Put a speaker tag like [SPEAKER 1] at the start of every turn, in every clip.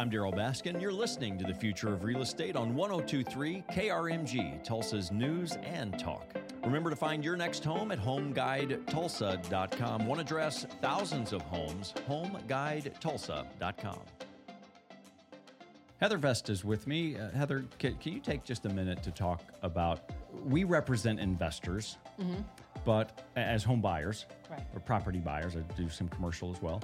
[SPEAKER 1] I'm Darryl Baskin. You're listening to the Future of Real Estate on 1023 KRMG, Tulsa's news and talk. Remember to find your next home at homeguidetulsa.com. One address, thousands of homes, homeguidetulsa.com. Heather Vesta is with me. Uh, Heather, can, can, you take just a minute to talk about? We represent investors, mm-hmm. but as home buyers right. or property buyers, I do some commercial as well.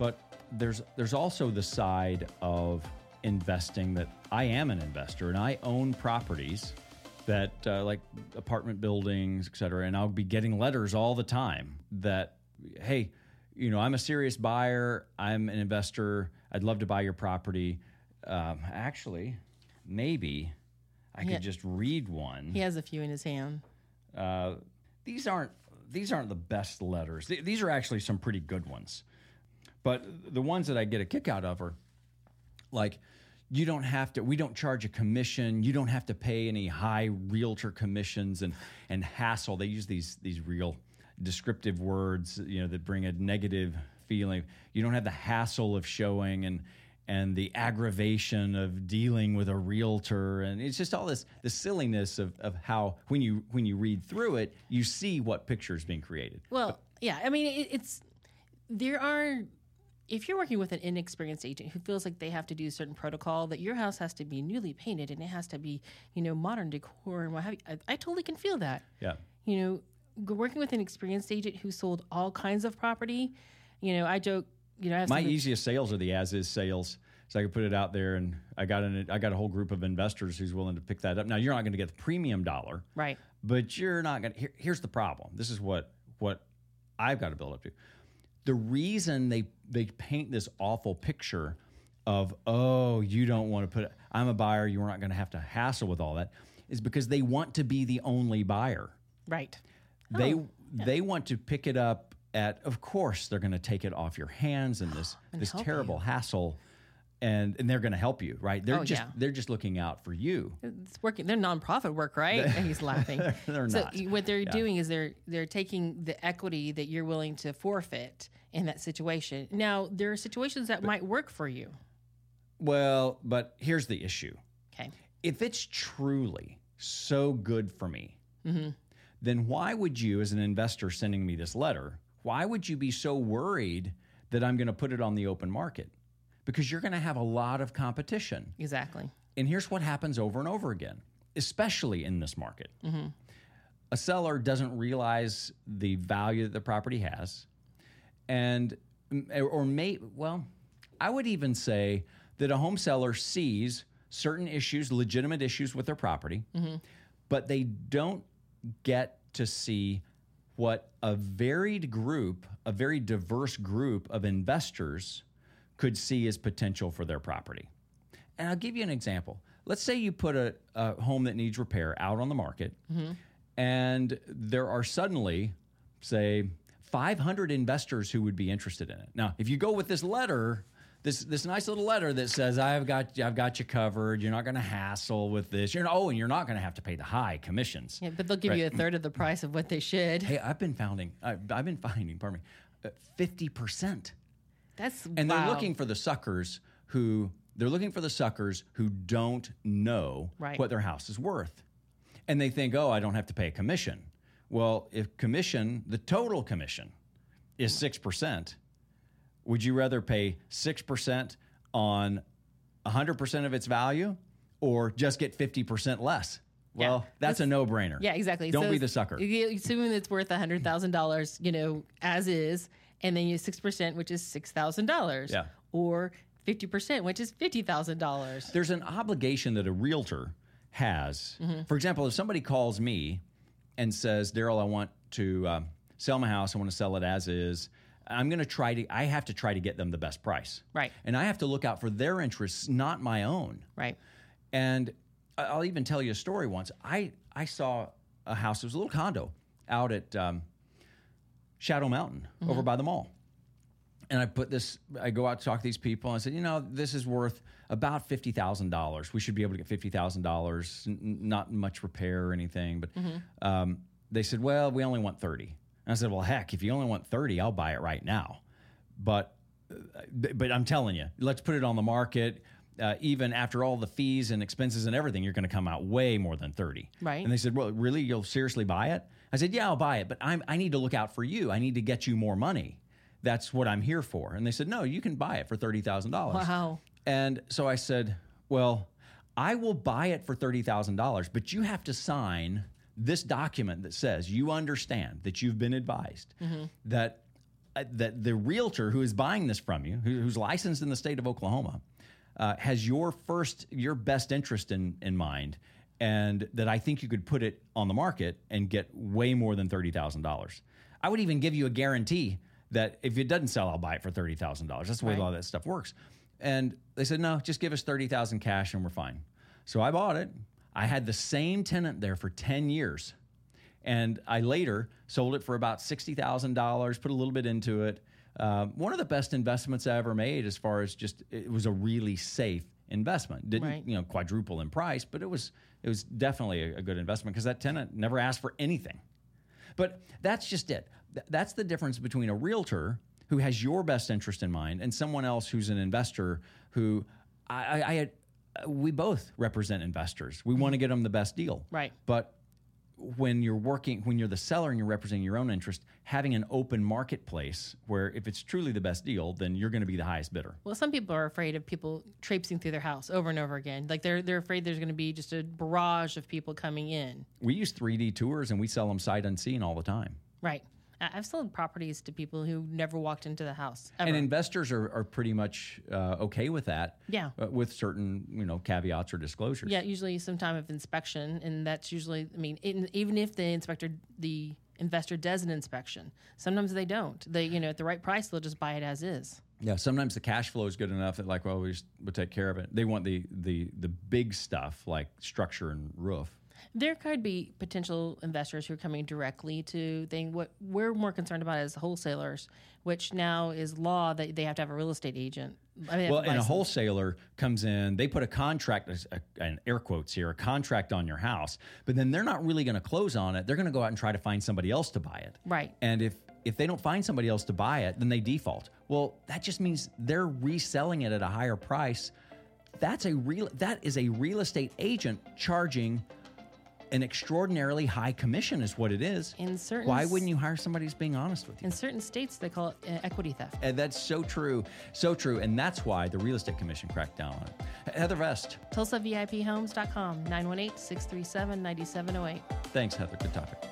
[SPEAKER 1] But there's there's also the side of investing that I am an investor and I own properties that uh, like apartment buildings, et cetera, and I'll be getting letters all the time that hey, you know, I'm a serious buyer. I'm an investor. I'd love to buy your property um, actually, maybe I he could ha- just read one.
[SPEAKER 2] He has a few in his hand. Uh,
[SPEAKER 1] these aren't these aren't the best letters. Th- these are actually some pretty good ones. But the ones that I get a kick out of are like you don't have to we don't charge a commission. You don't have to pay any high realtor commissions and and hassle. They use these these real descriptive words you know that bring a negative feeling. You don't have the hassle of showing and and the aggravation of dealing with a realtor. And it's just all this the silliness of, of how when you when you read through it you see what picture is being created.
[SPEAKER 2] Well yeah i mean it, it's there are if you're working with an inexperienced agent who feels like they have to do a certain protocol that your house has to be newly painted and it has to be you know modern decor and what have you i, I totally can feel that
[SPEAKER 1] yeah
[SPEAKER 2] you know working with an experienced agent who sold all kinds of property you know i joke you know,
[SPEAKER 1] my easiest sales are the as is sales. So I can put it out there, and I got an I got a whole group of investors who's willing to pick that up. Now you're not going to get the premium dollar,
[SPEAKER 2] right?
[SPEAKER 1] But you're not going to. Here, here's the problem. This is what what I've got to build up to. The reason they they paint this awful picture of oh you don't want to put it, I'm a buyer, you're not going to have to hassle with all that, is because they want to be the only buyer,
[SPEAKER 2] right?
[SPEAKER 1] They oh, yeah. they want to pick it up at of course they're going to take it off your hands and this and this terrible you. hassle and and they're going to help you right they're oh, just yeah. they're just looking out for you
[SPEAKER 2] it's working they're nonprofit work right and he's laughing
[SPEAKER 1] they're so not.
[SPEAKER 2] what they're yeah. doing is they're they're taking the equity that you're willing to forfeit in that situation now there are situations that but, might work for you
[SPEAKER 1] well but here's the issue
[SPEAKER 2] okay
[SPEAKER 1] if it's truly so good for me mm-hmm. then why would you as an investor sending me this letter why would you be so worried that I'm going to put it on the open market? Because you're going to have a lot of competition.
[SPEAKER 2] Exactly.
[SPEAKER 1] And here's what happens over and over again, especially in this market. Mm-hmm. A seller doesn't realize the value that the property has, and or may well, I would even say that a home seller sees certain issues, legitimate issues with their property, mm-hmm. but they don't get to see what a varied group, a very diverse group of investors could see as potential for their property. And I'll give you an example. Let's say you put a, a home that needs repair out on the market, mm-hmm. and there are suddenly, say, 500 investors who would be interested in it. Now, if you go with this letter, this this nice little letter that says I've got I've got you covered. You're not going to hassle with this. You're oh, and you're not going to have to pay the high commissions.
[SPEAKER 2] Yeah, but they'll give right? you a third of the price of what they should.
[SPEAKER 1] Hey, I've been finding I've, I've been finding, pardon me, uh, fifty percent.
[SPEAKER 2] That's
[SPEAKER 1] and
[SPEAKER 2] wow.
[SPEAKER 1] they're looking for the suckers who they're looking for the suckers who don't know
[SPEAKER 2] right.
[SPEAKER 1] what their house is worth, and they think, oh, I don't have to pay a commission. Well, if commission, the total commission is six percent would you rather pay 6% on 100% of its value or just get 50% less? Well, yeah. that's, a no-brainer.
[SPEAKER 2] Yeah, exactly.
[SPEAKER 1] Don't so be the sucker.
[SPEAKER 2] Assuming it's worth hundred thousand dollars, you know, as is, and then you six percent, which is six thousand dollars.
[SPEAKER 1] Yeah.
[SPEAKER 2] Or fifty percent, which is fifty thousand dollars.
[SPEAKER 1] There's an obligation that a realtor has. Mm-hmm. For example, if somebody calls me and says, "Darryl, I want to um, sell my house. I want to sell it as is." I'm going to try to, I have to try to get them the best price.
[SPEAKER 2] Right.
[SPEAKER 1] And I have to look out for their interests, not my own.
[SPEAKER 2] Right.
[SPEAKER 1] And I'll even tell you a story once. I, I saw a house, it was a little condo out at um, Shadow Mountain mm-hmm. over by the mall. And I put this, I go out to talk to these people and I said, you know, this is worth about $50,000. We should be able to get $50,000, n- not much repair or anything. But mm-hmm. um, they said, well, we only want 30. And I said, well, heck, if you only want 30, I'll buy it right now. But but I'm telling you, let's put it on the market. uh, even after all the fees and expenses and everything, you're going to come out way more than 30.
[SPEAKER 2] Right.
[SPEAKER 1] And they said, well, really, you'll seriously buy it? I said, yeah, I'll buy it, but I'm, I need to look out for you. I need to get you more money. That's what I'm here for. And they said, no, you can buy it for $30,000.
[SPEAKER 2] Wow.
[SPEAKER 1] And so I said, well, I will buy it for $30,000, but you have to sign this document that says you understand that you've been advised that uh, that the realtor who is buying this from you, who, who's licensed in the state of Oklahoma, uh, has your first, your best interest in in mind, and that I think you could put it on the market and get way more than thirty thousand dollars. I would even give you a guarantee that if it doesn't sell, I'll buy it for thirty thousand dollars. That's the way a lot of that stuff works. And they said, no, just give us thirty thousand cash and we're fine. So I bought it. I had the same tenant there for ten years. And I later sold it for about $60,000, put a little bit into it. Um, one of the best investments I ever made as far as just, it was a really safe investment. Didn't,
[SPEAKER 2] Right.
[SPEAKER 1] you know, quadruple in price, but it was, it was definitely a, a good investment because that tenant never asked for anything. But that's just it. Th- That's the difference between a realtor who has your best interest in mind and someone else who's an investor who I, I, I had, we both represent investors. We want to get them the best deal.
[SPEAKER 2] Right.
[SPEAKER 1] But when you're working, when you're the seller and you're representing your own interest, having an open marketplace where if it's truly the best deal, then you're going to be the highest bidder.
[SPEAKER 2] Well, some people are afraid of people traipsing through their house over and over again. Like they're they're afraid there's going to be just a barrage of people coming in.
[SPEAKER 1] We use 3D tours and we sell them sight unseen all the time.
[SPEAKER 2] Right. I've sold properties to people who never walked into the house ever.
[SPEAKER 1] And investors are, are pretty much uh, okay with that.
[SPEAKER 2] Yeah.
[SPEAKER 1] uh, with certain you know caveats or disclosures.
[SPEAKER 2] yeah, usually some time of inspection, and that's usually. I mean, in, even if the inspector, the investor does an inspection, sometimes they don't. They, you know, at the right price, they'll just buy it as is.
[SPEAKER 1] Yeah, sometimes the cash flow is good enough that like, well, we just, we'll take care of it. They want the the the big stuff like structure and roof.
[SPEAKER 2] There could be potential investors who are coming directly to thing. What we're more concerned about is wholesalers, which now is law that they have to have a real estate agent. I mean,
[SPEAKER 1] Well, and a wholesaler comes in, they put a contract, a, an air quotes here, a contract on your house, but then they're not really going to close on it. They're going to go out and try to find somebody else to buy it.
[SPEAKER 2] Right.
[SPEAKER 1] And if if they don't find somebody else to buy it, then they default. Well, that just means they're reselling it at a higher price. That's a real that is a real estate agent charging an extraordinarily high commission is what it is.
[SPEAKER 2] In certain
[SPEAKER 1] Why wouldn't you hire somebody who's being honest with you?
[SPEAKER 2] In certain states, they call it uh, equity theft.
[SPEAKER 1] And that's so true. So true. And that's why the Real Estate Commission cracked down on it. Heather Vest,
[SPEAKER 2] TulsaVIPHomes.com, 918 637 9708.
[SPEAKER 1] thanks, Heather. Good topic.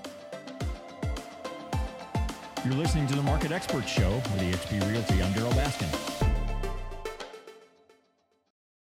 [SPEAKER 3] You're listening to the Market Experts Show with eXp Realty. I'm Darryl Baskin.